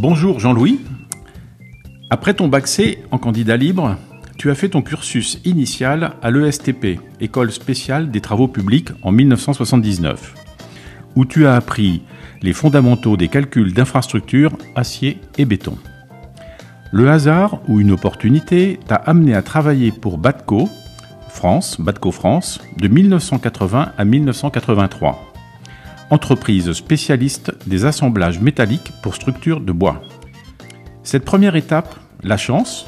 Bonjour Jean-Louis. Après ton bac C en candidat libre, tu as fait ton cursus initial à l'ESTP, École spéciale des travaux publics, en 1979, où tu as appris les fondamentaux des calculs d'infrastructures acier et béton. Le hasard ou une opportunité t'a amené à travailler pour Batco, France, Batco France, de 1980 à 1983. Entreprise spécialiste des assemblages métalliques pour structures de bois. Cette première étape, la chance,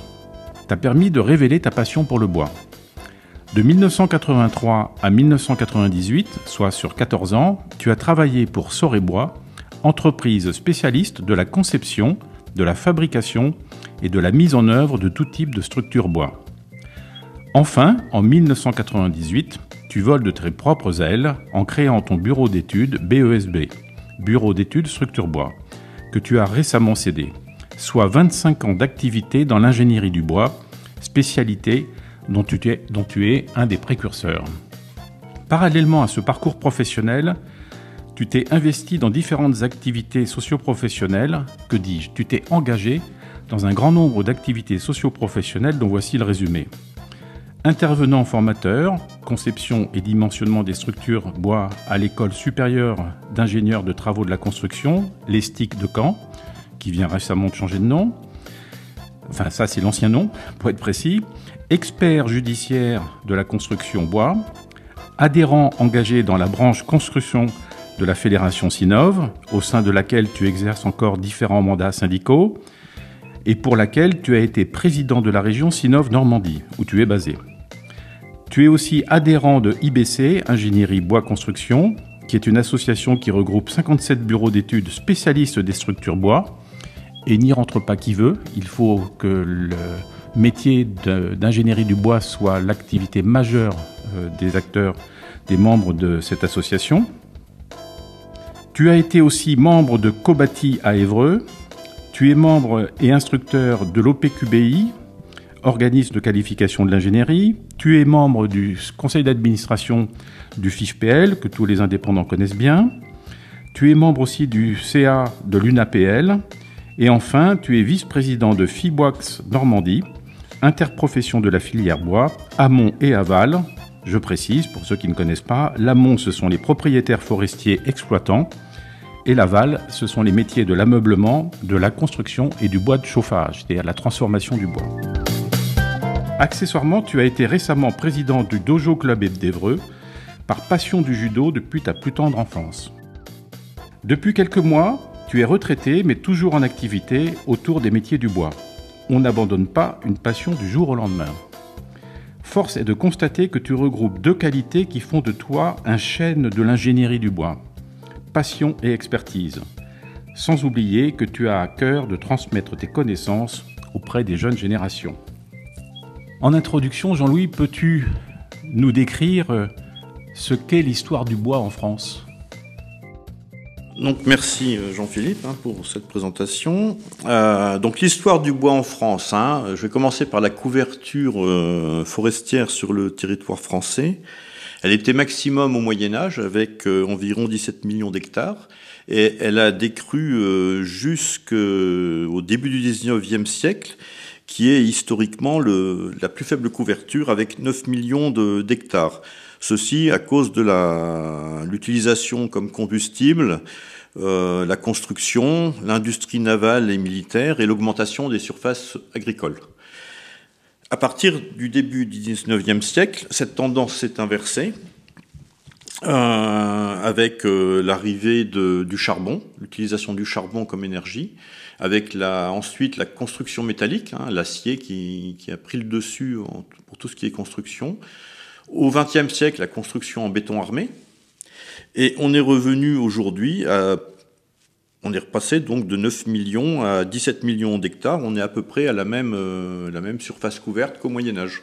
t'a permis de révéler ta passion pour le bois. De 1983 à 1998, soit sur 14 ans, tu as travaillé pour Soré-Bois, entreprise spécialiste de la conception, de la fabrication et de la mise en œuvre de tout type de structure bois. Enfin, en 1998, tu voles de tes propres ailes en créant ton bureau d'études BESB, Bureau d'études structure bois, que tu as récemment cédé, soit 25 ans d'activité dans l'ingénierie du bois, spécialité dont tu, es, dont tu es un des précurseurs. Parallèlement à ce parcours professionnel, tu t'es investi dans différentes activités socio-professionnelles, que dis-je, tu t'es engagé dans un grand nombre d'activités socio-professionnelles dont voici le résumé. Intervenant formateur, conception et dimensionnement des structures bois à l'école supérieure d'ingénieurs de travaux de la construction, l'ESTIC de Caen, qui vient récemment de changer de nom. Enfin, ça, c'est l'ancien nom, pour être précis. Expert judiciaire de la construction bois, adhérent engagé dans la branche construction de la Fédération Sinov, au sein de laquelle tu exerces encore différents mandats syndicaux, et pour laquelle tu as été président de la région Sinov Normandie, où tu es basé. Tu es aussi adhérent de IBC, Ingénierie Bois Construction, qui est une association qui regroupe 57 bureaux d'études spécialistes des structures bois. Et n'y rentre pas qui veut, il faut que le métier d'ingénierie du bois soit l'activité majeure euh, des acteurs, des membres de cette association. Tu as été aussi membre de Cobati à Évreux, tu es membre et instructeur de l'OPQBI, organisme de qualification de l'ingénierie. Tu es membre du conseil d'administration du FIFPL, que tous les indépendants connaissent bien. Tu es membre aussi du CA de l'UNAPL. Et enfin, tu es vice-président de FIBOX Normandie, interprofession de la filière bois, amont et aval. Je précise, pour ceux qui ne connaissent pas, l'amont, ce sont les propriétaires forestiers exploitants et l'aval, ce sont les métiers de l'ameublement, de la construction et du bois de chauffage, c'est-à-dire la transformation du bois. Accessoirement, tu as été récemment président du Dojo Club d'Evreux par passion du judo depuis ta plus tendre enfance. Depuis quelques mois, tu es retraité mais toujours en activité autour des métiers du bois. On n'abandonne pas une passion du jour au lendemain. Force est de constater que tu regroupes deux qualités qui font de toi un chêne de l'ingénierie du bois passion et expertise. Sans oublier que tu as à cœur de transmettre tes connaissances auprès des jeunes générations. En introduction, Jean-Louis, peux-tu nous décrire euh, ce qu'est l'histoire du bois en France? Donc merci euh, Jean-Philippe hein, pour cette présentation. Euh, donc l'histoire du bois en France. Hein. je vais commencer par la couverture forestière sur le territoire français. Elle était maximum au Moyen Âge avec euh, environ 17 millions d'hectares et elle a décru euh, jusqu'au début du 19e siècle qui est historiquement la plus faible couverture avec 9 millions d'hectares. Ceci à cause de l'utilisation comme combustible, euh, la construction, l'industrie navale et militaire et l'augmentation des surfaces agricoles. À partir du début du XIXe siècle, cette tendance s'est inversée euh, avec euh, l'arrivée du charbon, l'utilisation du charbon comme énergie, avec la, ensuite la construction métallique, hein, l'acier qui, qui, a pris le dessus pour tout ce qui est construction. Au XXe siècle, la construction en béton armé. Et on est revenu aujourd'hui à on est repassé donc de 9 millions à 17 millions d'hectares. On est à peu près à la même, euh, surface couverte qu'au Moyen Âge.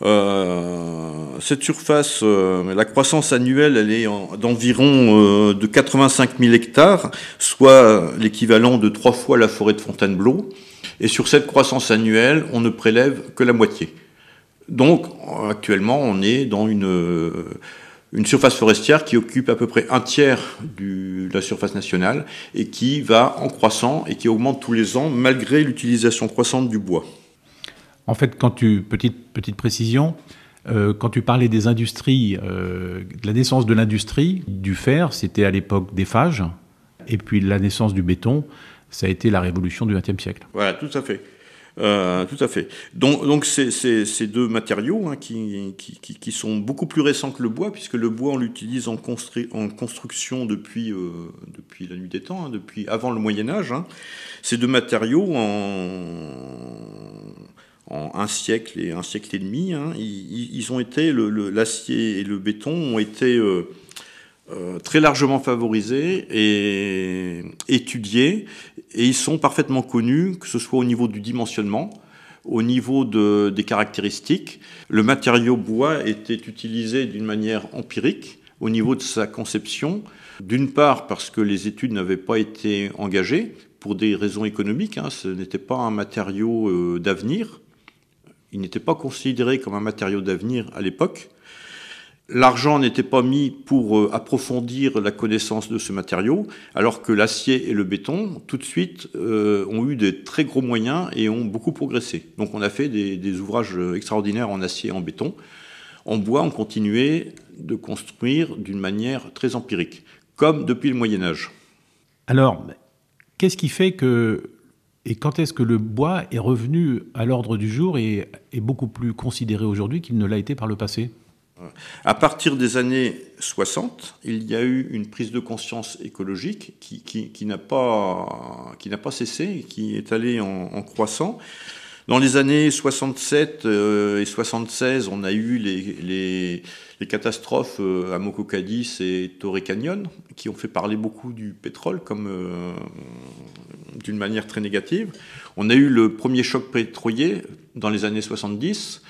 Euh, cette surface, euh, la croissance annuelle, elle est d'environ de 85 000 hectares, soit l'équivalent de trois fois la forêt de Fontainebleau. Et sur cette croissance annuelle, on ne prélève que la moitié. Donc, actuellement, on est dans une une surface forestière qui occupe à peu près un tiers de la surface nationale et qui va en croissant et qui augmente tous les ans malgré l'utilisation croissante du bois. En fait, quand tu petite petite précision, euh, quand tu parlais des industries, euh, de la naissance de l'industrie du fer, c'était à l'époque des phages, et puis la naissance du béton, ça a été la révolution du XXe siècle. Voilà, tout à fait. Euh, tout à fait. Donc, ces deux matériaux hein, qui, sont beaucoup plus récents que le bois, puisque le bois, on l'utilise en, construction depuis, euh, depuis la nuit des temps, hein, depuis avant le Moyen Âge. Hein. Ces deux matériaux, en, un siècle et un siècle et demi, ils, ont été, l'acier et le béton ont été... Euh, très largement favorisés et étudiés, et ils sont parfaitement connus, que ce soit au niveau du dimensionnement, au niveau de, des caractéristiques. Le matériau bois était utilisé d'une manière empirique au niveau de sa conception, d'une part parce que les études n'avaient pas été engagées pour des raisons économiques, hein, ce n'était pas un matériau euh, d'avenir, il n'était pas considéré comme un matériau d'avenir à l'époque, L'argent n'était pas mis pour euh, approfondir la connaissance de ce matériau, alors que l'acier et le béton, tout de suite, euh, ont eu des très gros moyens et ont beaucoup progressé. Donc on a fait des, ouvrages extraordinaires en acier et en béton. En bois, on continuait de construire d'une manière très empirique, comme depuis le Moyen Âge. Alors, qu'est-ce qui fait que et quand est-ce que le bois est revenu à l'ordre du jour et est beaucoup plus considéré aujourd'hui qu'il ne l'a été par le passé? À partir des années 60, il y a eu une prise de conscience écologique qui, n'a pas, pas, cessé, qui est allée en, croissant. Dans les années 67 euh, et 76, on a eu les, catastrophes euh, à Mokokadis et Torrey Canyon, qui ont fait parler beaucoup du pétrole comme euh, d'une manière très négative. On a eu le premier choc pétrolier dans les années 70.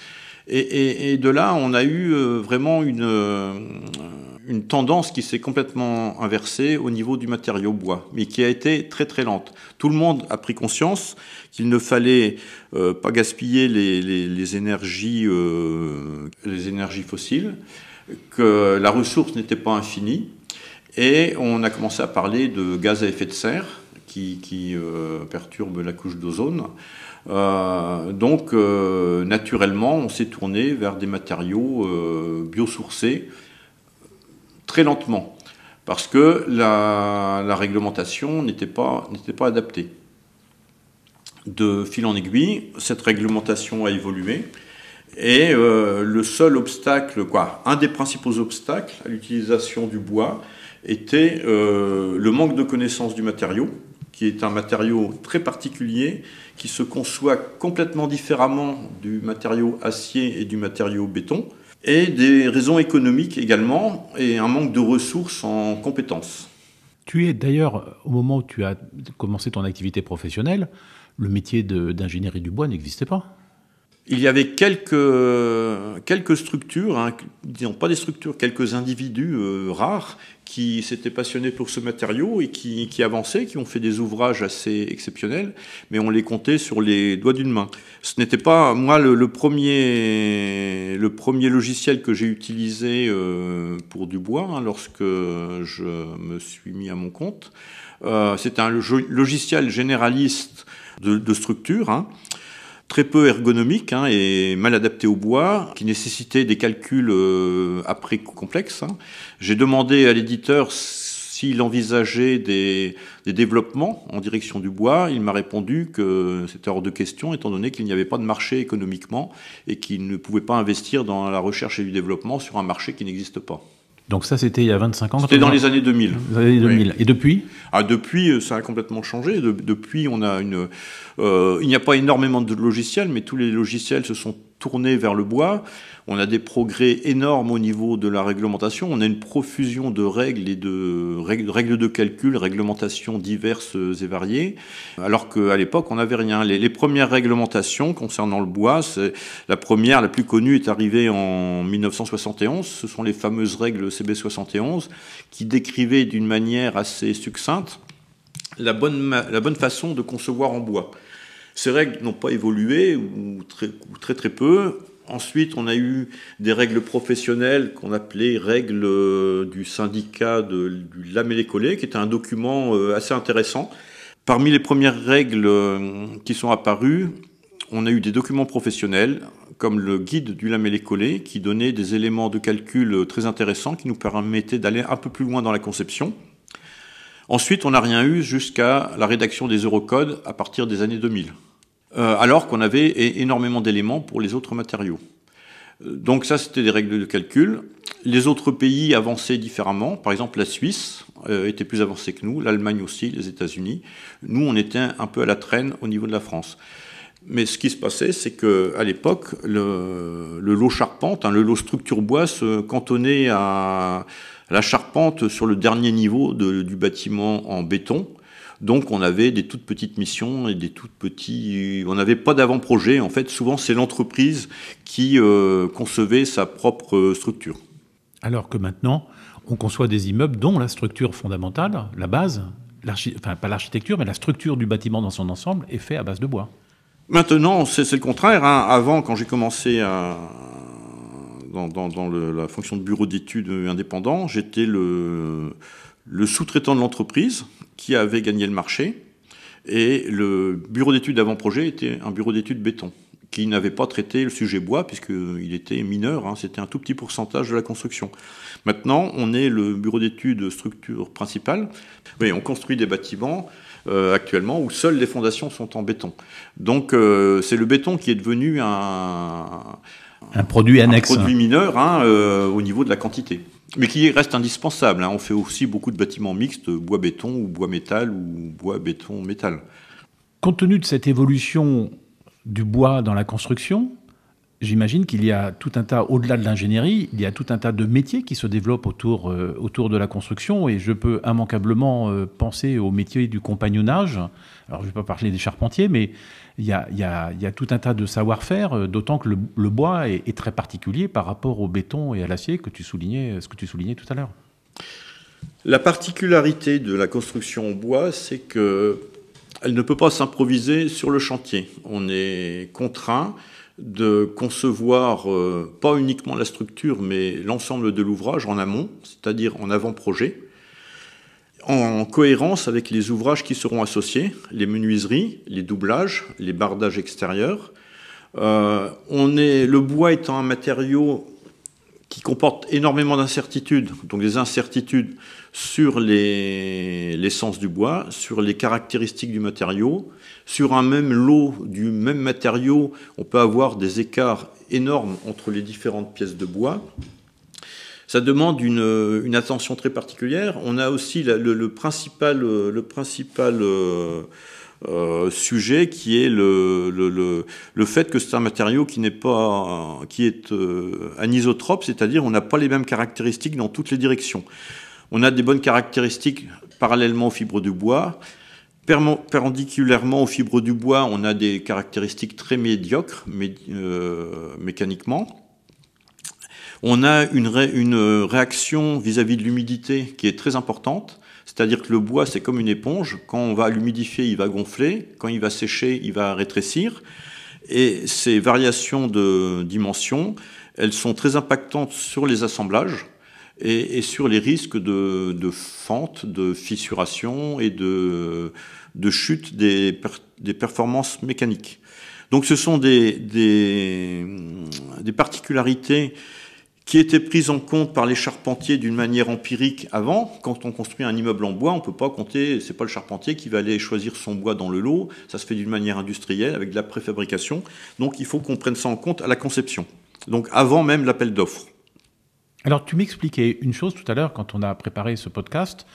Et, de là, on a eu euh, vraiment une, euh, une tendance qui s'est complètement inversée au niveau du matériau bois, mais qui a été très très lente. Tout le monde a pris conscience qu'il ne fallait euh, pas gaspiller les, énergies, les énergies fossiles, que la ressource n'était pas infinie, et on a commencé à parler de gaz à effet de serre qui, qui perturbe la couche d'ozone. Euh, donc, euh, naturellement, on s'est tourné vers des matériaux euh, biosourcés très lentement, parce que la, réglementation n'était pas, pas adaptée. De fil en aiguille, cette réglementation a évolué. Et le seul obstacle, quoi, un des principaux obstacles à l'utilisation du bois était le manque de connaissance du matériau, qui est un matériau très particulier, qui se conçoit complètement différemment du matériau acier et du matériau béton, et des raisons économiques également, et un manque de ressources en compétences. Tu es d'ailleurs, au moment où tu as commencé ton activité professionnelle, le métier d'ingénierie du bois n'existait pas il y avait quelques, quelques structures, hein, disons pas des structures, quelques individus euh, rares qui s'étaient passionnés pour ce matériau et qui, avançaient, qui ont fait des ouvrages assez exceptionnels, mais on les comptait sur les doigts d'une main. Ce n'était pas, moi, le, premier, le premier logiciel que j'ai utilisé euh, pour du bois hein, lorsque je me suis mis à mon compte. Euh, C'était un logiciel généraliste de, de structure. Hein, très peu ergonomique hein, et mal adapté au bois, qui nécessitait des calculs euh, après complexes. Hein. J'ai demandé à l'éditeur s'il envisageait des, des, développements en direction du bois. Il m'a répondu que c'était hors de question, étant donné qu'il n'y avait pas de marché économiquement et qu'il ne pouvait pas investir dans la recherche et du développement sur un marché qui n'existe pas. Donc ça, c'était il y a 25 ans C'était dans les années 2000. Les années 2000. Et depuis? Ah, Depuis, euh, ça a complètement changé. depuis, on a une... Euh, il n'y a pas énormément de logiciels, mais tous les logiciels se sont tournés vers le bois. On a des progrès énormes au niveau de la réglementation. On a une profusion de règles et de règles, de calcul, réglementations diverses et variées, alors qu'à l'époque, on n'avait rien. Les, premières réglementations concernant le bois, la première, la plus connue, est arrivée en 1971. Ce sont les fameuses règles CB71 qui décrivaient d'une manière assez succincte la la bonne façon de concevoir en bois. Ces règles n'ont pas évolué, ou très, très peu, Ensuite, on a eu des règles professionnelles qu'on appelait règles euh, du syndicat du Lamellé-Collet, qui était un document euh, assez intéressant. Parmi les premières règles euh, qui sont apparues, on a eu des documents professionnels, comme le guide du Lamellé-Collet, qui donnait des éléments de calcul très intéressants, qui nous permettaient d'aller un peu plus loin dans la conception. Ensuite, on n'a rien eu jusqu'à la rédaction des eurocodes à partir des années 2000. Euh, alors qu'on avait énormément d'éléments pour les autres matériaux. Euh, donc ça, c'était des règles de calcul. Les autres pays avançaient différemment. Par exemple, la Suisse euh, était plus avancée que nous, l'Allemagne aussi, les États-Unis. Nous, on était un peu à la traîne au niveau de la France. Mais ce qui se passait, c'est que à l'époque, le, lot charpente, hein, le lot structure bois, se cantonnait à la charpente sur le dernier niveau du bâtiment en béton. Donc on avait des toutes petites missions et des toutes petits. On n'avait pas d'avant-projet. En fait, souvent c'est l'entreprise qui euh, concevait sa propre structure. Alors que maintenant, on conçoit des immeubles dont la structure fondamentale, la base, enfin pas l'architecture, mais la structure du bâtiment dans son ensemble est fait à base de bois. Maintenant, c'est le contraire. Hein. Avant, quand j'ai commencé à, dans, la fonction de bureau d'études indépendant, j'étais le, sous-traitant de l'entreprise qui avait gagné le marché. Et le bureau d'études d'avant-projet était un bureau d'études béton qui n'avait pas traité le sujet bois puisqu'il était mineur, hein, c'était un tout petit pourcentage de la construction. Maintenant, on est le bureau d'études structure principale. Oui, on construit des bâtiments euh, actuellement où seules les fondations sont en béton. Donc euh, c'est le béton qui est devenu un, un produit annexe. Un produit mineur hein, euh, au niveau de la quantité mais qui reste indispensable. Hein. On fait aussi beaucoup de bâtiments mixtes, bois-béton ou bois-métal ou bois-béton-métal. Compte tenu de cette évolution du bois dans la construction, j'imagine qu'il y a tout un tas, au-delà de l'ingénierie, il y a tout un tas de métiers qui se développent autour, euh, autour de la construction. Et je peux immanquablement euh, penser au métier du compagnonnage. Alors, je ne vais pas parler des charpentiers, mais il y a, tout un tas de savoir-faire, euh, d'autant que le, bois est, très particulier par rapport au béton et à l'acier que tu soulignais, ce que tu soulignais tout à l'heure. La particularité de la construction en bois, c'est que elle ne peut pas s'improviser sur le chantier. On est contraint de concevoir euh, pas uniquement la structure, mais l'ensemble de l'ouvrage en amont, c'est-à-dire en avant-projet en cohérence avec les ouvrages qui seront associés, les menuiseries, les doublages, les bardages extérieurs. Euh, le bois étant un matériau qui comporte énormément d'incertitudes, donc des incertitudes sur l'essence du bois, sur les caractéristiques du matériau. Sur un même lot du même matériau, on peut avoir des écarts énormes entre les différentes pièces de bois ça demande une, attention très particulière. On a aussi le, principal, le principal euh, euh, sujet qui est le, le, fait que c'est un matériau qui n'est pas qui est euh, anisotrope, c'est-à-dire on n'a pas les mêmes caractéristiques dans toutes les directions. On a des bonnes caractéristiques parallèlement aux fibres du bois. Perpendiculairement aux fibres du bois, on a des caractéristiques très médiocres mécaniquement. On a une, réaction vis-à-vis de l'humidité qui est très importante. C'est-à-dire que le bois, c'est comme une éponge. Quand on va l'humidifier, il va gonfler. Quand il va sécher, il va rétrécir. Et ces variations de dimension, elles sont très impactantes sur les assemblages et, sur les risques de, fente, de fissuration et de, chute des, performances mécaniques. Donc ce sont des particularités qui était prise en compte par les charpentiers d'une manière empirique avant. Quand on construit un immeuble en bois, on ne peut pas compter, c'est pas le charpentier qui va aller choisir son bois dans le lot, ça se fait d'une manière industrielle avec de la préfabrication. Donc il faut qu'on prenne ça en compte à la conception. Donc avant même l'appel d'offres. Alors tu m'expliquais une chose tout à l'heure quand on a préparé ce podcast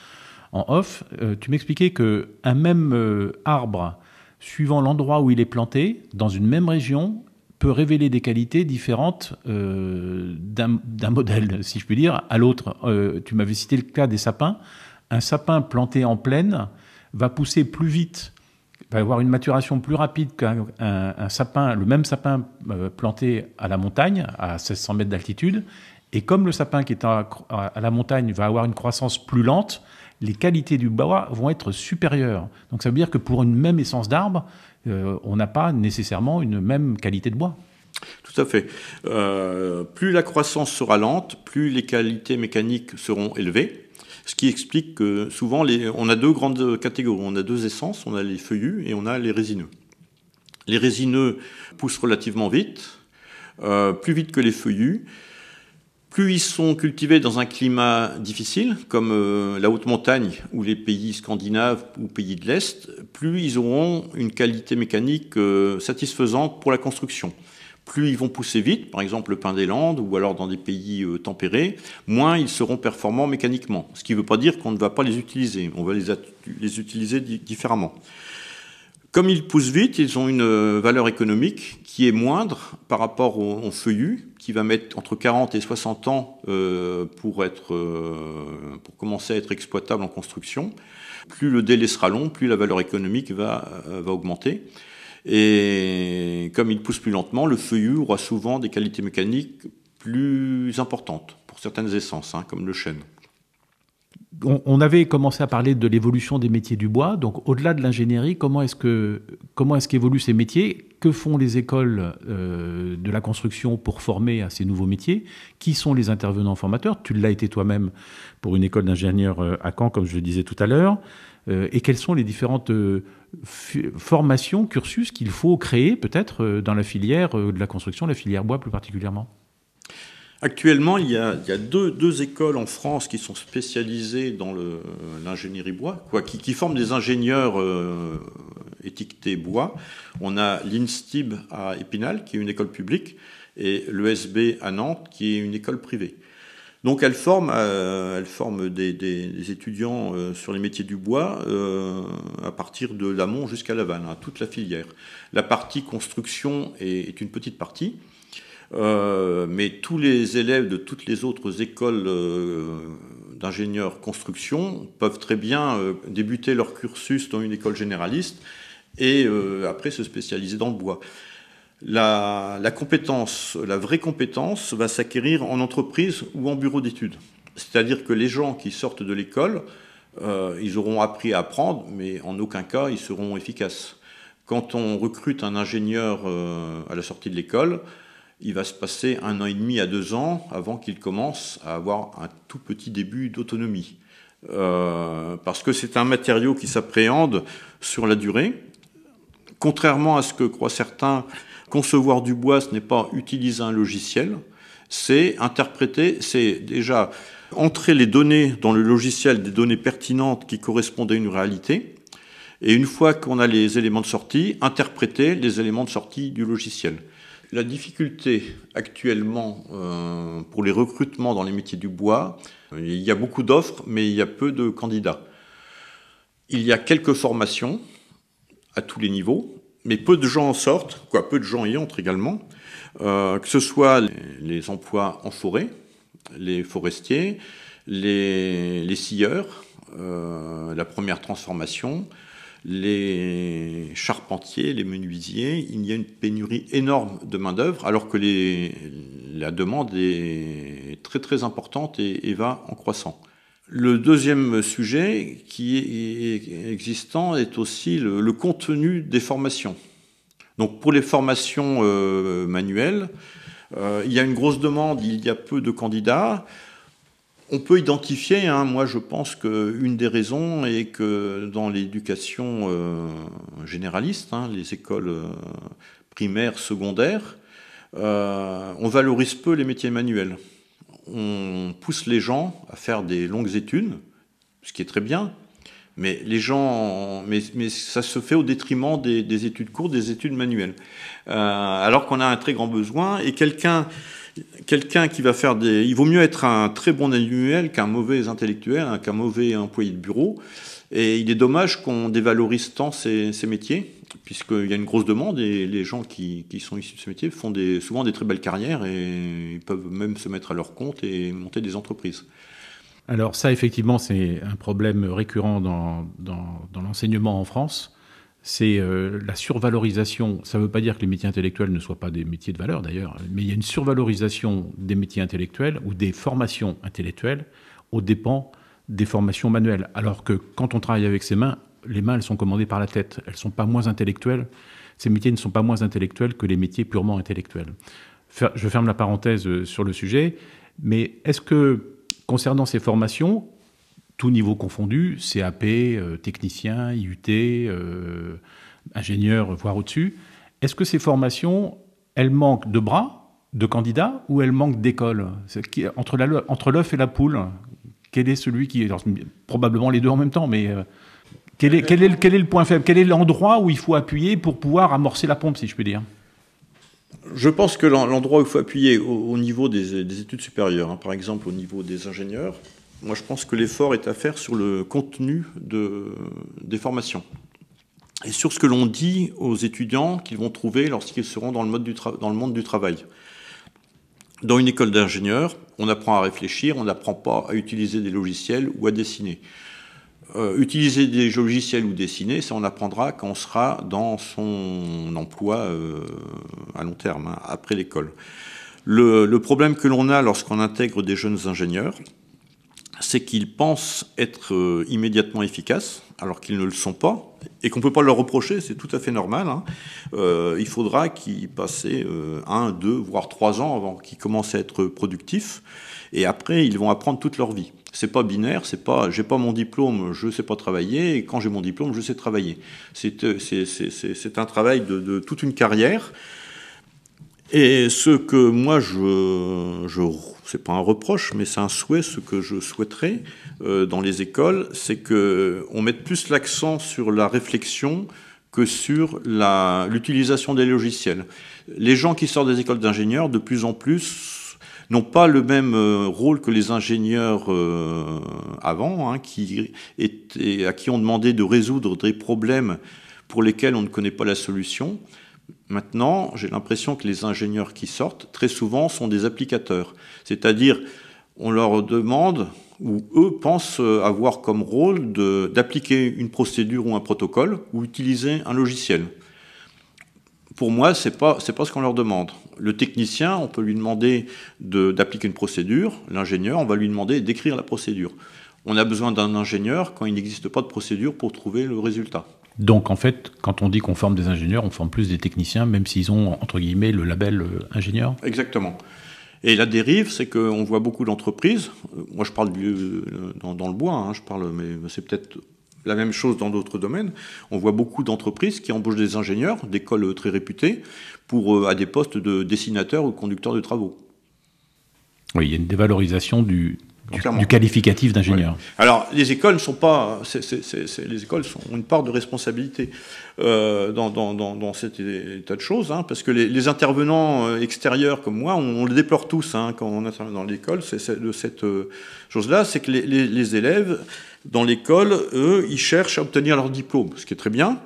en off, euh, tu m'expliquais que un même euh, arbre suivant l'endroit où il est planté, dans une même région, peut révéler des qualités différentes euh, d'un modèle, si je puis dire, à l'autre. Euh, tu m'avais cité le cas des sapins. Un sapin planté en plaine va pousser plus vite, va avoir une maturation plus rapide qu'un sapin, le même sapin euh, planté à la montagne, à 1600 mètres d'altitude. Et comme le sapin qui est à, à, la montagne va avoir une croissance plus lente, les qualités du bois vont être supérieures. Donc ça veut dire que pour une même essence d'arbre, on n'a pas nécessairement une même qualité de bois. Tout à fait. Euh, plus la croissance sera lente, plus les qualités mécaniques seront élevées. Ce qui explique que souvent, on a deux grandes catégories. On a deux essences, on a les feuillus et on a les résineux. Les résineux poussent relativement vite, euh, plus vite que les feuillus. Plus ils sont cultivés dans un climat difficile, comme euh, la haute montagne ou les pays scandinaves ou pays de l'Est, plus ils auront une qualité mécanique euh, satisfaisante pour la construction. Plus ils vont pousser vite, par exemple le pin des Landes ou alors dans des pays tempérés, moins ils seront performants mécaniquement. Ce qui ne veut pas dire qu'on ne va pas les utiliser, on va les utiliser différemment. Comme ils poussent vite, ils ont une euh, valeur économique qui est moindre par rapport au, feuillu, qui va mettre entre 40 et 60 ans euh, euh, pour commencer à être exploitable en construction. Plus le délai sera long, plus la valeur économique va, va augmenter. Et comme il pousse plus lentement, le feuillu aura souvent des qualités mécaniques plus importantes pour certaines essences, hein, comme le chêne on, avait commencé à parler de l'évolution des métiers du bois. Donc, au-delà de l'ingénierie, comment est-ce que comment qu'évoluent ces métiers? Que font les écoles euh, de la construction pour former à ces nouveaux métiers? Qui sont les intervenants formateurs? Tu l'as été toi-même pour une école d'ingénieurs euh, à Caen, comme je le disais tout à l'heure. Euh, et quelles sont les différentes formations, cursus qu'il faut créer peut-être dans la filière de la construction, la filière bois plus particulièrement? Actuellement, il y a, deux, écoles en France qui sont spécialisées dans l'ingénierie bois, quoi, qui, forment des ingénieurs euh, étiquetés bois. On a l'INSTIB à Épinal, qui est une école publique, et l'ESB à Nantes, qui est une école privée. Donc elles forment, euh, des, étudiants euh, sur les métiers du bois à partir de l'amont jusqu'à l'aval, hein, toute la filière. La partie construction est une petite partie. Euh, mais tous les élèves de toutes les autres écoles euh, d'ingénieurs construction peuvent très bien euh, débuter leur cursus dans une école généraliste et après se spécialiser dans le bois. La, la compétence, la vraie compétence va s'acquérir en entreprise ou en bureau d'études. C'est-à-dire que les gens qui sortent de l'école, ils auront appris à apprendre, mais en aucun cas ils seront efficaces. Quand on recrute un ingénieur à la sortie de l'école, il va se passer un an et demi à deux ans avant qu'il commence à avoir un tout petit début d'autonomie. Euh, parce que c'est un matériau qui s'appréhende sur la durée. Contrairement à ce que croient certains, concevoir du bois, ce n'est pas utiliser un logiciel, c'est interpréter, c'est déjà entrer les données dans le logiciel, des données pertinentes qui correspondent à une réalité, et une fois qu'on a les éléments de sortie, interpréter les éléments de sortie du logiciel. La difficulté actuellement euh, pour les recrutements dans les métiers du bois, il y a beaucoup d'offres, mais il y a peu de candidats. Il y a quelques formations à tous les niveaux, mais peu de gens en sortent, peu de gens y entrent également, euh, que ce soit les, emplois en forêt, les forestiers, les, scieurs, euh, la première transformation, les charpentiers, les menuisiers, il y a une pénurie énorme de main-d'œuvre, alors que la demande est très très importante et, va en croissant. Le deuxième sujet qui est existant est aussi le, contenu des formations. Donc pour les formations euh, manuelles, euh, il y a une grosse demande, il y a peu de candidats. On peut identifier, hein, moi je pense qu'une des raisons est que dans l'éducation euh, généraliste, hein, les écoles euh, primaires, secondaires, euh, on valorise peu les métiers manuels. On pousse les gens à faire des longues études, ce qui est très bien, mais les gens, mais, ça se fait au détriment des, des études courtes, des études manuelles, alors qu'on a un très grand besoin. Et quelqu'un quelqu'un qui va faire des... Il vaut mieux être un très bon annuel qu'un mauvais intellectuel, hein, qu'un mauvais employé de bureau. Et il est dommage qu'on dévalorise tant ces, métiers, puisqu'il y a une grosse demande et les gens qui, sont issus de ce métier font souvent des très belles carrières et ils peuvent même se mettre à leur compte et monter des entreprises. Alors ça, effectivement, c'est un problème récurrent dans, dans l'enseignement en France c'est euh, la survalorisation. Ça ne veut pas dire que les métiers intellectuels ne soient pas des métiers de valeur d'ailleurs, mais il y a une survalorisation des métiers intellectuels ou des formations intellectuelles aux dépens des formations manuelles. Alors que quand on travaille avec ses mains, les mains, elles sont commandées par la tête. Elles ne sont pas moins intellectuelles ces métiers ne sont pas moins intellectuels que les métiers purement intellectuels. Je ferme la parenthèse euh, sur le sujet, mais est-ce que concernant ces formations, tout niveau confondu, CAP, euh, technicien, IUT, euh, ingénieur, voire au-dessus, est-ce que ces formations, elles manquent de bras, de candidats, ou elles manquent d'écoles? Entre l'œuf et la poule, quel est celui qui... est probablement les deux en même temps, mais... quel est, quel, est, quel est le point faible? Quel est l'endroit où il faut appuyer pour pouvoir amorcer la pompe, si je peux dire? Je pense que l'endroit où il faut appuyer au, niveau des, études supérieures, hein, par exemple au niveau des ingénieurs, moi je pense que l'effort est à faire sur le contenu des formations et sur ce que l'on dit aux étudiants qu'ils vont trouver lorsqu'ils seront dans le, monde du travail. Dans une école d'ingénieur, on apprend à réfléchir, on n'apprend pas à utiliser des logiciels ou à dessiner. Euh, utiliser des logiciels ou dessiner, ça on apprendra quand on sera dans son emploi euh, à long terme, hein, après l'école. Le, le, problème que l'on a lorsqu'on intègre des jeunes ingénieurs, c'est qu'ils pensent être euh, immédiatement efficaces, alors qu'ils ne le sont pas, et qu'on ne peut pas leur reprocher, c'est tout à fait normal. Hein. Euh, il faudra qu'ils passent euh, un, deux, voire trois ans avant qu'ils commencent à être productifs, et après ils vont apprendre toute leur vie. C'est pas binaire, c'est pas j'ai pas mon diplôme, je sais pas travailler, et quand j'ai mon diplôme, je sais travailler. C'est un travail de, toute une carrière. Et ce que moi je, je c'est pas un reproche, mais c'est un souhait, ce que je souhaiterais euh, dans les écoles, c'est que on mette plus l'accent sur la réflexion que sur l'utilisation des logiciels. Les gens qui sortent des écoles d'ingénieurs, de plus en plus, n'ont pas le même euh, rôle que les ingénieurs euh, avant, hein, qui étaient, à qui on demandait de résoudre des problèmes pour lesquels on ne connaît pas la solution. Maintenant, j'ai l'impression que les ingénieurs qui sortent, très souvent, sont des applicateurs. C'est-à-dire, on leur demande, ou eux pensent avoir comme rôle d'appliquer une procédure ou un protocole, ou utiliser un logiciel pour moi, ce n'est pas, pas ce qu'on leur demande. Le technicien, on peut lui demander d'appliquer une procédure. L'ingénieur, on va lui demander d'écrire la procédure. On a besoin d'un ingénieur quand il n'existe pas de procédure pour trouver le résultat. Donc en fait, quand on dit qu'on forme des ingénieurs, on forme plus des techniciens, même s'ils ont, entre guillemets, le label euh, ingénieur Exactement. Et la dérive, c'est qu'on voit beaucoup d'entreprises, euh, moi je parle euh, dans, le bois, hein, je parle, mais c'est peut-être la même chose dans d'autres domaines. On voit beaucoup d'entreprises qui embauchent des ingénieurs d'écoles très réputées pour, à des postes de dessinateurs ou conducteurs de travaux. Oui, il y a une dévalorisation du, du, qualificatif d'ingénieur. Alors, les écoles ne sont pas, les écoles sont, ont une part de responsabilité euh, dans, dans, dans, cet état de choses, hein, parce que les, intervenants euh, extérieurs comme moi, on, le déplore tous hein, quand on intervient dans l'école, c'est de cette chose-là, c'est que les, les, élèves dans l'école, eux, ils cherchent à obtenir leur diplôme, ce qui est très bien.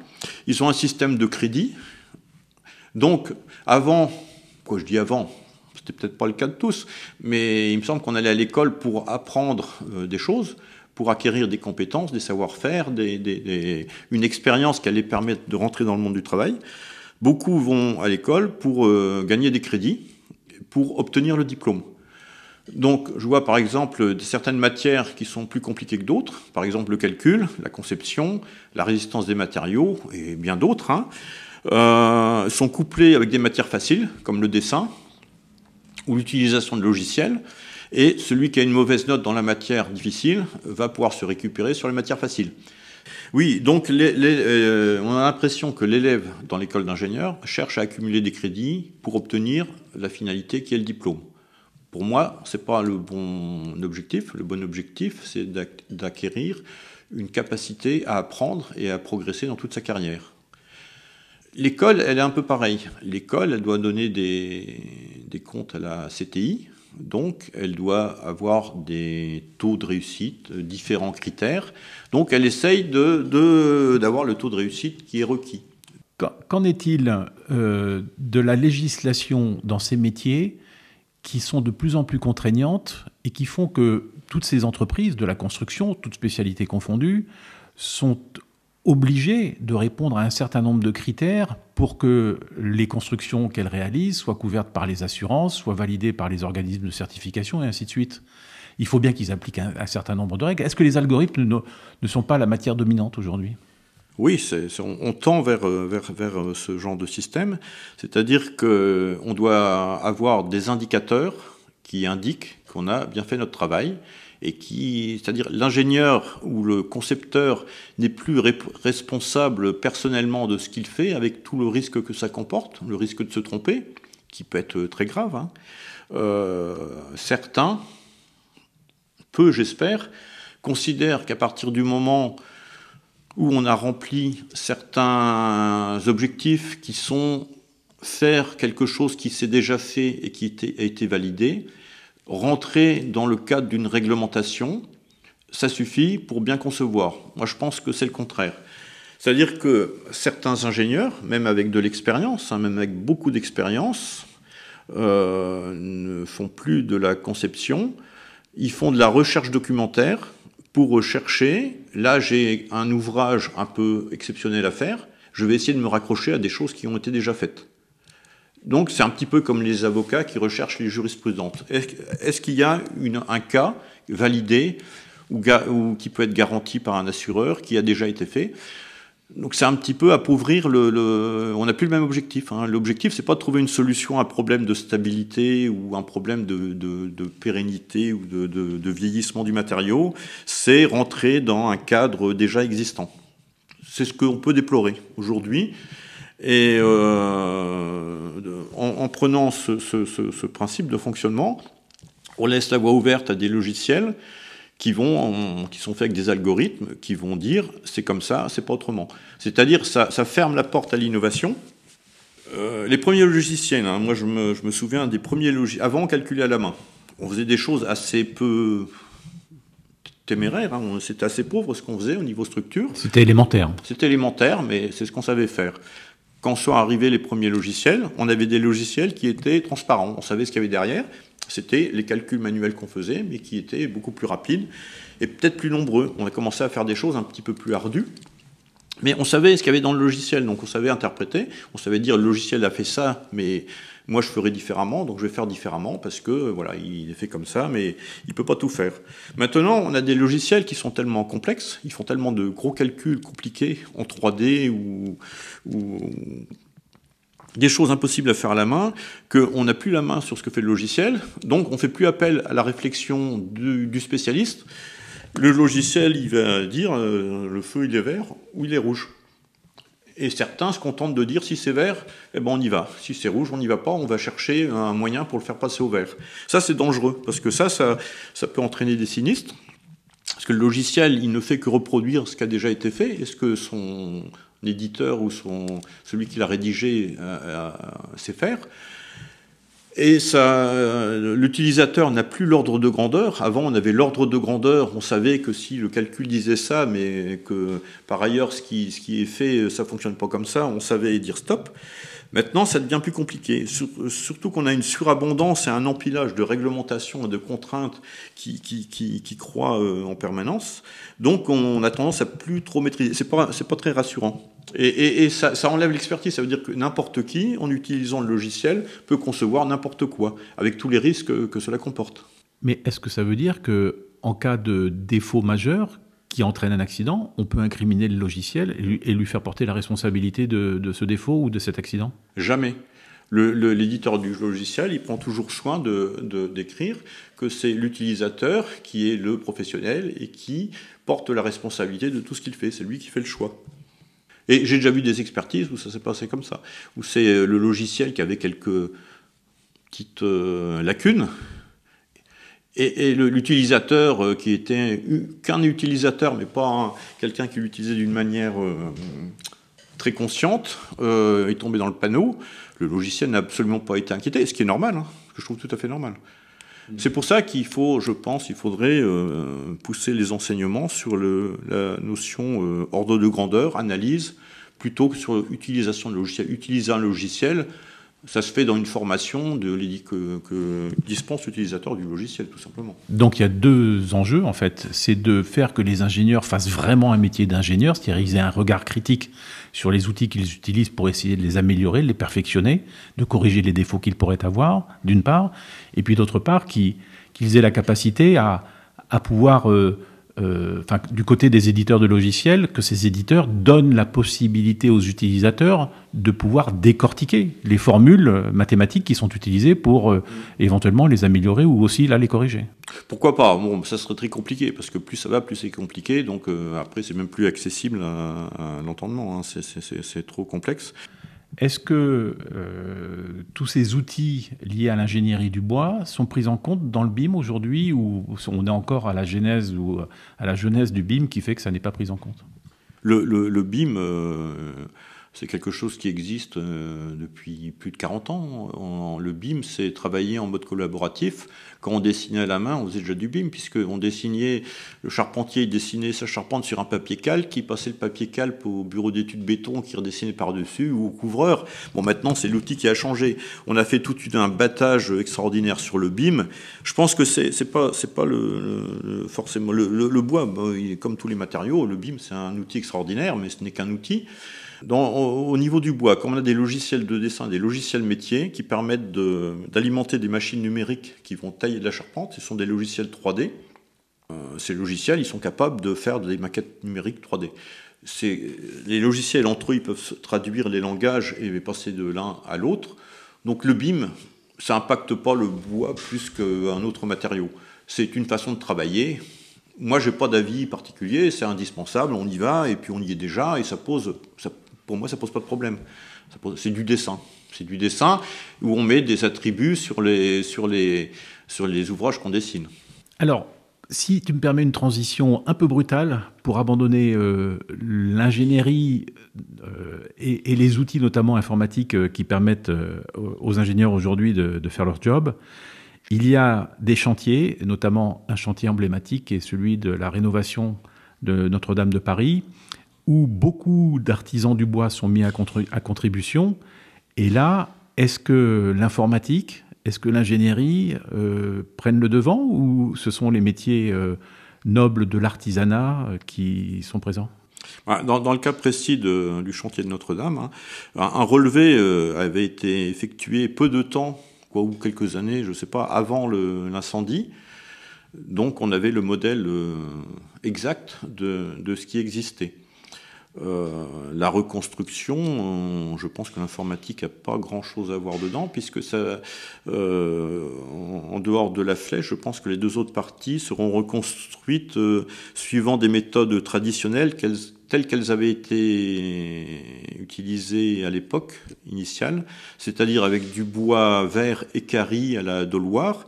Ils ont un système de crédit. Donc, avant, quoi je dis avant, c'était peut-être pas le cas de tous, mais il me semble qu'on allait à l'école pour apprendre euh, des choses, pour acquérir des compétences, des savoir-faire, une expérience qui allait permettre de rentrer dans le monde du travail. Beaucoup vont à l'école pour euh, gagner des crédits, pour obtenir le diplôme. Donc, je vois par exemple certaines matières qui sont plus compliquées que d'autres, par exemple le calcul, la conception, la résistance des matériaux et bien d'autres, hein, euh, sont couplées avec des matières faciles, comme le dessin ou l'utilisation de logiciels. Et celui qui a une mauvaise note dans la matière difficile va pouvoir se récupérer sur les matières faciles. Oui, donc euh, on a l'impression que l'élève dans l'école d'ingénieur cherche à accumuler des crédits pour obtenir la finalité qui est le diplôme. Pour moi, ce n'est pas le bon objectif. Le bon objectif, c'est d'acquérir une capacité à apprendre et à progresser dans toute sa carrière. L'école, elle est un peu pareille. L'école, elle doit donner des, comptes à la CTI, donc elle doit avoir des taux de réussite, euh, différents critères. Donc elle essaye d'avoir de, le taux de réussite qui est requis. Qu'en est-il euh, de la législation dans ces métiers qui sont de plus en plus contraignantes et qui font que toutes ces entreprises de la construction, toutes spécialités confondues, sont obligées de répondre à un certain nombre de critères pour que les constructions qu'elles réalisent soient couvertes par les assurances, soient validées par les organismes de certification et ainsi de suite. Il faut bien qu'ils appliquent un, certain nombre de règles. Est-ce que les algorithmes ne, sont pas la matière dominante aujourd'hui? Oui, on, tend vers, vers, vers, ce genre de système, c'est-à-dire qu'on doit avoir des indicateurs qui indiquent qu'on a bien fait notre travail et qui, c'est-à-dire l'ingénieur ou le concepteur n'est plus responsable personnellement de ce qu'il fait avec tout le risque que ça comporte, le risque de se tromper, qui peut être très grave. Hein. Euh, certains, peu j'espère, considèrent qu'à partir du moment où on a rempli certains objectifs qui sont faire quelque chose qui s'est déjà fait et qui a été validé, rentrer dans le cadre d'une réglementation, ça suffit pour bien concevoir. Moi, je pense que c'est le contraire. C'est-à-dire que certains ingénieurs, même avec de l'expérience, hein, même avec beaucoup d'expérience, euh, ne font plus de la conception, ils font de la recherche documentaire pour rechercher. Là, j'ai un ouvrage un peu exceptionnel à faire, je vais essayer de me raccrocher à des choses qui ont été déjà faites. Donc c'est un petit peu comme les avocats qui recherchent les jurisprudentes. Est-ce qu'il y a un cas validé ou, qui peut être garanti par un assureur qui a déjà été fait? Donc c'est un petit peu appauvrir le, on n'a plus le même objectif. Hein. L'objectif c'est pas de trouver une solution à un problème de stabilité ou un problème de, pérennité ou de, vieillissement du matériau, c'est rentrer dans un cadre déjà existant. C'est ce qu'on peut déplorer aujourd'hui. Et euh, en, prenant ce, principe de fonctionnement, on laisse la voie ouverte à des logiciels qui, vont, qui sont faits avec des algorithmes qui vont dire c'est comme ça, c'est pas autrement. C'est-à-dire ça, ça ferme la porte à l'innovation. Euh, les premiers logiciels, hein, moi je me, je me, souviens des premiers logiciels, avant on calculait à la main. On faisait des choses assez peu téméraires, hein. c'était assez pauvre ce qu'on faisait au niveau structure. C'était élémentaire. C'était élémentaire, mais c'est ce qu'on savait faire quand sont arrivés les premiers logiciels, on avait des logiciels qui étaient transparents. On savait ce qu'il y avait derrière. C'était les calculs manuels qu'on faisait, mais qui étaient beaucoup plus rapides et peut-être plus nombreux. On a commencé à faire des choses un petit peu plus ardues. Mais on savait ce qu'il y avait dans le logiciel, donc on savait interpréter, on savait dire le logiciel a fait ça, mais moi, je ferai différemment, donc je vais faire différemment parce que voilà, il est fait comme ça, mais il peut pas tout faire. Maintenant, on a des logiciels qui sont tellement complexes, ils font tellement de gros calculs compliqués en 3D ou, des choses impossibles à faire à la main, qu'on n'a plus la main sur ce que fait le logiciel, donc on fait plus appel à la réflexion du, spécialiste. Le logiciel, il va dire euh, le feu il est vert ou il est rouge. Et certains se contentent de dire si c'est vert, eh ben on y va. Si c'est rouge, on n'y va pas. On va chercher un moyen pour le faire passer au vert. Ça, c'est dangereux parce que ça, ça, peut entraîner des sinistres. Parce que le logiciel, il ne fait que reproduire ce qui a déjà été fait. Est-ce que son éditeur ou son, celui qui l'a rédigé euh, euh, sait faire? Et ça, euh, l'utilisateur n'a plus l'ordre de grandeur. Avant, on avait l'ordre de grandeur. On savait que si le calcul disait ça, mais que par ailleurs, ce qui, ce qui est fait, ça fonctionne pas comme ça, on savait dire stop. Maintenant, ça devient plus compliqué. Surtout qu'on a une surabondance et un empilage de réglementations et de contraintes qui, croient euh, en permanence. Donc, on a tendance à plus trop maîtriser. C'est pas, pas très rassurant. Et, ça, enlève l'expertise. Ça veut dire que n'importe qui, en utilisant le logiciel, peut concevoir n'importe quoi, avec tous les risques que cela comporte. Mais est-ce que ça veut dire que, en cas de défaut majeur, qui entraîne un accident, on peut incriminer le logiciel et lui, faire porter la responsabilité de, ce défaut ou de cet accident? Jamais. L'éditeur du logiciel, il prend toujours soin de d'écrire que c'est l'utilisateur qui est le professionnel et qui porte la responsabilité de tout ce qu'il fait. C'est lui qui fait le choix. Et j'ai déjà vu des expertises où ça s'est passé comme ça, où c'est le logiciel qui avait quelques petites euh, lacunes et, l'utilisateur euh, qui était qu'un utilisateur, mais pas quelqu'un qui l'utilisait d'une manière euh, très consciente, euh, est tombé dans le panneau. Le logiciel n'a absolument pas été inquiété, ce qui est normal, hein, ce que je trouve tout à fait normal. Mm. C'est pour ça qu'il faut, je pense, il faudrait pousser les enseignements sur le, la notion ordre de grandeur, analyse, plutôt que sur l'utilisation de logiciel. Utiliser un logiciel, ça se fait dans une formation de, que, que dispense l'utilisateur du logiciel, tout simplement. Donc il y a deux enjeux, en fait. C'est de faire que les ingénieurs fassent vraiment un métier d'ingénieur, c'est-à-dire qu'ils aient un regard critique sur les outils qu'ils utilisent pour essayer de les améliorer, de les perfectionner, de corriger les défauts qu'ils pourraient avoir, d'une part, et puis d'autre part, qu'ils aient la capacité à, pouvoir... Euh, euh, du côté des éditeurs de logiciels, que ces éditeurs donnent la possibilité aux utilisateurs de pouvoir décortiquer les formules mathématiques qui sont utilisées pour euh, éventuellement les améliorer ou aussi là les corriger. Pourquoi pas? Bon, ça serait très compliqué parce que plus ça va, plus c'est compliqué. Donc euh, après, c'est même plus accessible à, l'entendement. Hein. C'est trop complexe. Est-ce que euh, tous ces outils liés à l'ingénierie du bois sont pris en compte dans le BIM aujourd'hui ou on est encore à la genèse ou à la jeunesse du BIM qui fait que ça n'est pas pris en compte? Le, BIM, euh, c'est quelque chose qui existe euh, depuis plus de 40 ans. le BIM, c'est travailler en mode collaboratif. Quand on dessinait à la main, on faisait déjà du BIM, puisqu'on dessinait, le charpentier dessinait sa charpente sur un papier calque, qui passait le papier calque au bureau d'études béton, qui redessinait par-dessus, ou au couvreur. Bon, maintenant, c'est l'outil qui a changé. On a fait tout un battage extraordinaire sur le BIM. Je pense que c'est pas, pas forcément le, bois, comme tous les matériaux, le BIM, c'est un outil extraordinaire, mais ce n'est qu'un outil au, niveau du bois, comme on a des logiciels de dessin, des logiciels métiers qui permettent d'alimenter des machines numériques qui vont tailler de la charpente, ce sont des logiciels 3D. Euh, ces logiciels, ils sont capables de faire des maquettes numériques 3D. Les logiciels entre eux, ils peuvent traduire les langages et passer de l'un à l'autre. Donc le BIM, ça n'impacte pas le bois plus qu'un autre matériau. C'est une façon de travailler. Moi, je n'ai pas d'avis particulier, c'est indispensable, on y va, et puis on y est déjà, et ça pose, pour moi, ça pose pas de problème. C'est du dessin. C'est du dessin où on met des attributs sur les, sur les, sur les ouvrages qu'on dessine. Alors, si tu me permets une transition un peu brutale pour abandonner euh, l'ingénierie euh, et, les outils notamment informatiques euh, qui permettent aux ingénieurs aujourd'hui de, de, faire leur job, il y a des chantiers, notamment un chantier emblématique qui est celui de la rénovation de Notre-Dame de Paris, où beaucoup d'artisans du bois sont mis à, contribution. Et là, est-ce que l'informatique, est-ce que l'ingénierie euh, prennent le devant ou ce sont les métiers euh, nobles de l'artisanat euh, qui sont présents? Bah, dans, le cas précis du chantier de Notre-Dame, hein, un, relevé avait été effectué peu de temps, ou quelques années, je ne sais pas, avant l'incendie. Donc on avait le modèle exact de, ce qui existait. Euh, la reconstruction, je pense que l'informatique n'a pas grand-chose à voir dedans, puisque ça, euh, en dehors de la flèche, je pense que les deux autres parties seront reconstruites euh, suivant des méthodes traditionnelles telles qu'elles avaient été utilisées à l'époque initiale, c'est-à-dire avec du bois vert écari à la Doloire,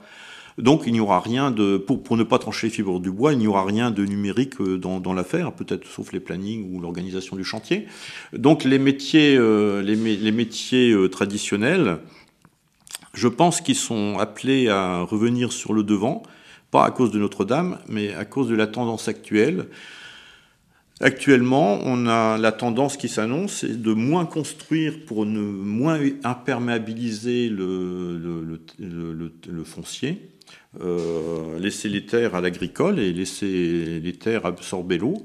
donc il n'y aura rien de, pour, ne pas trancher les fibres du bois, il n'y aura rien de numérique euh, dans, l'affaire, peut-être sauf les plannings ou l'organisation du chantier. Donc les métiers, euh, euh, traditionnels, je pense qu'ils sont appelés à revenir sur le devant, pas à cause de Notre-Dame, mais à cause de la tendance actuelle. Actuellement, on a la tendance qui s'annonce, de moins construire pour ne moins imperméabiliser le foncier euh, laisser les terres à l'agricole et laisser les terres absorber l'eau.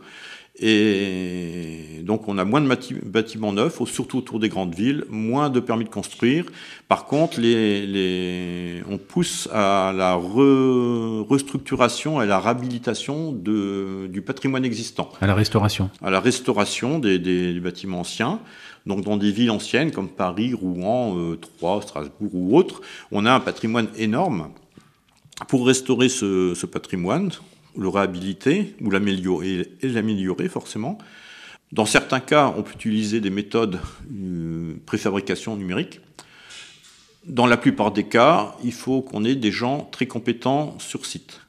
Et donc on a moins de bâtiments neufs, surtout autour des grandes villes, moins de permis de construire. Par contre, les, les, on pousse à la restructuration et à la réhabilitation de, du patrimoine existant. À la restauration. À la restauration des, des bâtiments anciens. Donc dans des villes anciennes comme Paris, Rouen, euh, Troyes, Strasbourg ou autres, on a un patrimoine énorme pour restaurer ce, patrimoine, le réhabiliter ou l'améliorer, et l'améliorer forcément. Dans certains cas, on peut utiliser des méthodes de préfabrication numérique. Dans la plupart des cas, il faut qu'on ait des gens très compétents sur site.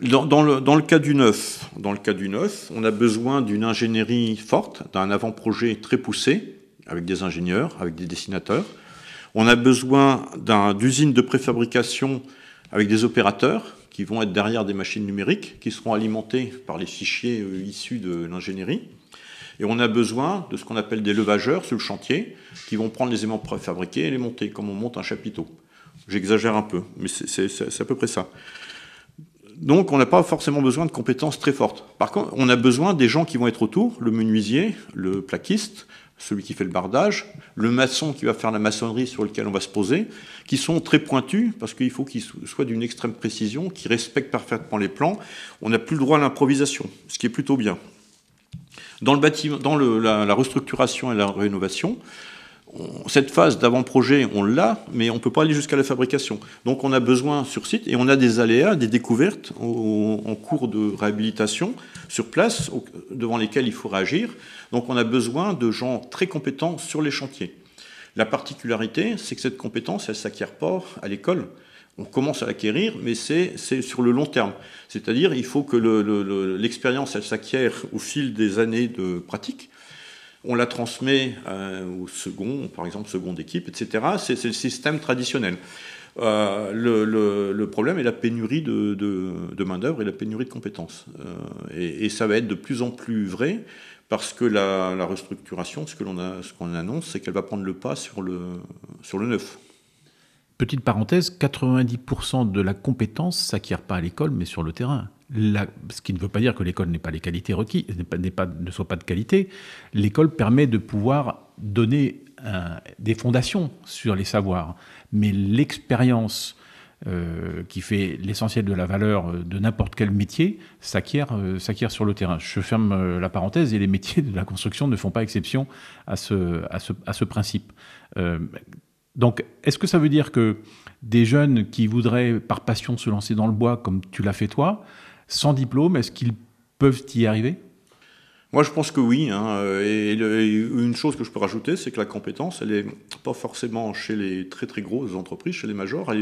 Dans, le, cas du neuf, dans le cas du neuf, on a besoin d'une ingénierie forte, d'un avant-projet très poussé, avec des ingénieurs, avec des dessinateurs. On a besoin d'usines de préfabrication avec des opérateurs qui vont être derrière des machines numériques, qui seront alimentés par les fichiers euh, issus de l'ingénierie. Et on a besoin de ce qu'on appelle des levageurs sur le chantier, qui vont prendre les aimants préfabriqués et les monter, comme on monte un chapiteau. J'exagère un peu, mais c'est à peu près ça. Donc on n'a pas forcément besoin de compétences très fortes. Par contre, on a besoin des gens qui vont être autour, le menuisier, le plaquiste, celui qui fait le bardage, le maçon qui va faire la maçonnerie sur lequel on va se poser, qui sont très pointus, parce qu'il faut qu'ils soient d'une extrême précision, qui respectent parfaitement les plans. On n'a plus le droit à l'improvisation, ce qui est plutôt bien. Dans, le bâtiment, dans la, restructuration et la rénovation, cette phase d'avant-projet, on l'a, mais on ne peut pas aller jusqu'à la fabrication. Donc on a besoin sur site, et on a des aléas, des découvertes en cours de réhabilitation sur place, devant lesquelles il faut réagir. Donc on a besoin de gens très compétents sur les chantiers. La particularité, c'est que cette compétence, elle ne s'acquiert pas à l'école. On commence à l'acquérir, mais c'est sur le long terme. C'est-à-dire, il faut que l'expérience, elle s'acquiert au fil des années de pratique. On la transmet euh, au second, par exemple, seconde équipe, etc. C'est le système traditionnel. Euh, le, problème est la pénurie de, main-d'œuvre et la pénurie de compétences. Euh, et, ça va être de plus en plus vrai parce que la, restructuration, ce qu'on annonce, c'est qu'elle va prendre le pas sur le, sur le neuf. Petite parenthèse, 90% de la compétence s'acquiert pas à l'école, mais sur le terrain ce qui ne veut pas dire que l'école n'ait pas les qualités requises, ne soit pas de qualité. L'école permet de pouvoir donner des fondations sur les savoirs, mais l'expérience euh, qui fait l'essentiel de la valeur de n'importe quel métier s'acquiert euh, sur le terrain. Je ferme euh, la parenthèse et les métiers de la construction ne font pas exception à ce, à ce, à ce principe. donc, est-ce que ça veut dire que des jeunes qui voudraient par passion se lancer dans le bois, comme tu l'as fait toi, sans diplôme, est-ce qu'ils peuvent y arriver? Moi, je pense que oui. Hein. Et une chose que je peux rajouter, c'est que la compétence, elle n'est pas forcément chez les très très grosses entreprises, chez les majors.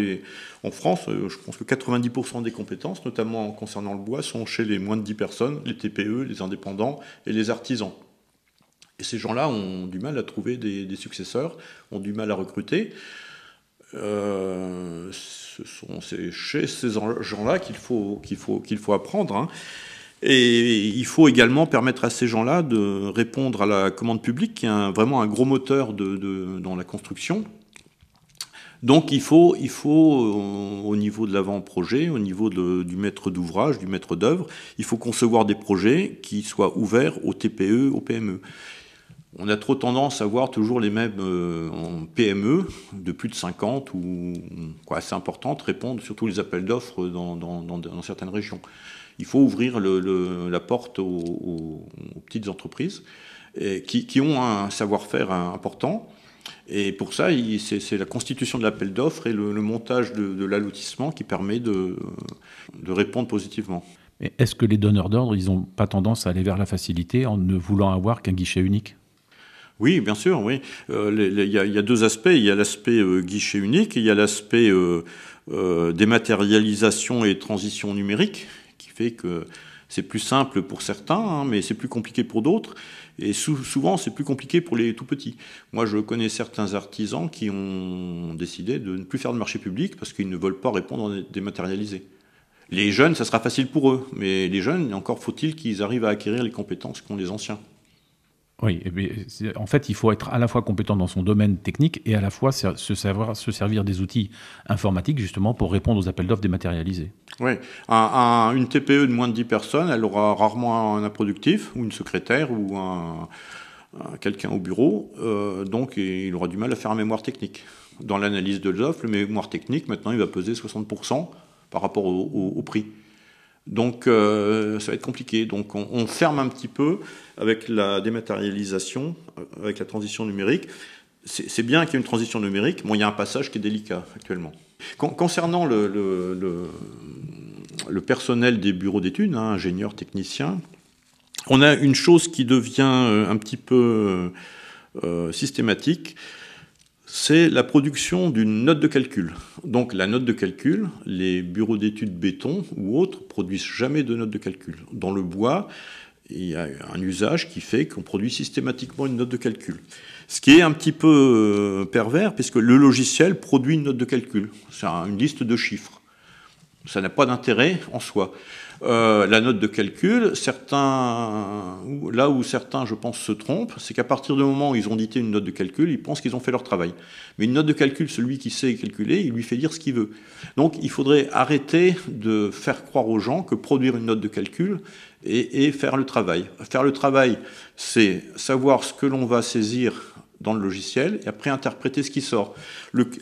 En France, euh, je pense que 90% des compétences, notamment concernant le bois, sont chez les moins de 10 personnes, les TPE, les indépendants et les artisans. Et ces gens-là ont du mal à trouver des successeurs, ont du mal à recruter. Euh, ce sont chez ces gens-là qu'il faut, faut, faut apprendre. Hein. Et il faut également permettre à ces gens-là de répondre à la commande publique, qui est vraiment un gros moteur de, dans la construction. Donc il faut, il faut euh, au niveau de l'avant-projet, au niveau du maître d'ouvrage, du maître d'œuvre, il faut concevoir des projets qui soient ouverts aux TPE, aux PME on a trop tendance à voir toujours les mêmes euh, PME de plus de 50 ou quoi, assez importantes répondre surtout les appels d'offres dans, certaines régions. Il faut ouvrir la porte aux, petites entreprises qui, ont un savoir-faire important. Et pour ça, c'est la constitution de l'appel d'offres et le, montage de, de l'allotissement qui permet de, répondre positivement. Est-ce que les donneurs d'ordre, ils n'ont pas tendance à aller vers la facilité en ne voulant avoir qu'un guichet unique? Oui, bien sûr, oui. Euh, il y, a deux aspects. Il y a l'aspect euh, guichet unique, il y a l'aspect euh, dématérialisation et transition numérique, qui fait que c'est plus simple pour certains, hein, mais c'est plus compliqué pour d'autres. Et souvent, c'est plus compliqué pour les tout petits. Moi, je connais certains artisans qui ont décidé de ne plus faire de marché public parce qu'ils ne veulent pas répondre en dématérialisé. Les jeunes, ça sera facile pour eux, mais les jeunes, encore faut-il qu'ils arrivent à acquérir les compétences qu'ont les anciens. Oui, en fait, il faut être à la fois compétent dans son domaine technique et à la fois se, savoir, se servir des outils informatiques justement pour répondre aux appels d'offres dématérialisés. Oui, une TPE de moins de 10 personnes, elle aura rarement un improductif ou une secrétaire ou un, quelqu'un au bureau, euh, donc il aura du mal à faire un mémoire technique. Dans l'analyse de l'offre, le mémoire technique, maintenant, il va peser 60% par rapport au prix. Donc euh, ça va être compliqué. Donc on, ferme un petit peu avec la dématérialisation, euh, avec la transition numérique. C'est bien qu'il y ait une transition numérique, mais il y a un passage qui est délicat actuellement. concernant le, personnel des bureaux d'études, hein, ingénieurs, techniciens, on a une chose qui devient euh, un petit peu systématique, c'est la production d'une note de calcul. Donc la note de calcul, les bureaux d'études béton ou autres produisent jamais de note de calcul. Dans le bois, il y a un usage qui fait qu'on produit systématiquement une note de calcul. Ce qui est un petit peu euh, pervers, puisque le logiciel produit une note de calcul. C'est une liste de chiffres. Ça n'a pas d'intérêt en soi. Euh, la note de calcul, certains, là où certains, je pense, se trompent, c'est qu'à partir du moment où ils ont dicté une note de calcul, ils pensent qu'ils ont fait leur travail. Mais une note de calcul, celui qui sait calculer, il lui fait dire ce qu'il veut. Donc il faudrait arrêter de faire croire aux gens que produire une note de calcul et, faire le travail. Faire le travail, c'est savoir ce que l'on va saisir dans le logiciel et après interpréter ce qui sort.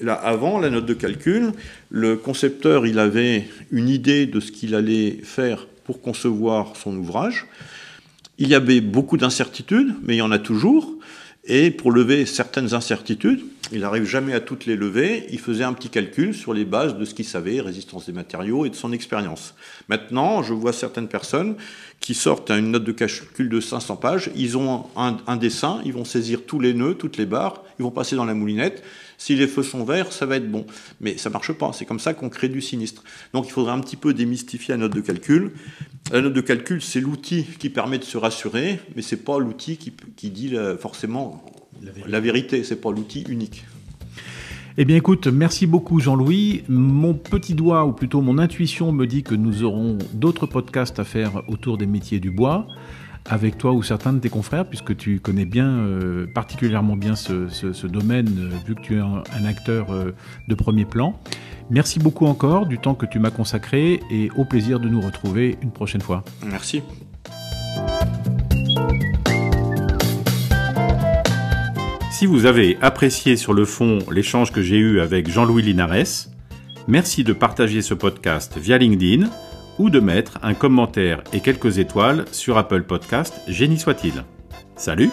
Là, avant la note de calcul, le concepteur il avait une idée de ce qu'il allait faire pour concevoir son ouvrage. Il y avait beaucoup d'incertitudes, mais il y en a toujours. Et pour lever certaines incertitudes, il n'arrive jamais à toutes les lever, il faisait un petit calcul sur les bases de ce qu'il savait, résistance des matériaux et de son expérience. Maintenant, je vois certaines personnes qui sortent une note de calcul de 500 pages, ils ont un, dessin, ils vont saisir tous les nœuds, toutes les barres, ils vont passer dans la moulinette. Si les feux sont verts, ça va être bon. Mais ça marche pas, c'est comme ça qu'on crée du sinistre. Donc il faudrait un petit peu démystifier la note de calcul. La note de calcul, c'est l'outil qui permet de se rassurer, mais c'est pas l'outil qui, dit forcément la vérité, la vérité c'est pas l'outil unique. Eh bien écoute, merci beaucoup Jean-Louis. Mon petit doigt, ou plutôt mon intuition, me dit que nous aurons d'autres podcasts à faire autour des métiers du bois, avec toi ou certains de tes confrères, puisque tu connais bien, euh, particulièrement bien ce, domaine, euh, vu que tu es un, acteur euh, de premier plan. Merci beaucoup encore du temps que tu m'as consacré et au plaisir de nous retrouver une prochaine fois. Merci. Si vous avez apprécié sur le fond l'échange que j'ai eu avec Jean-Louis Linares, merci de partager ce podcast via LinkedIn ou de mettre un commentaire et quelques étoiles sur Apple Podcast, génie soit-il. Salut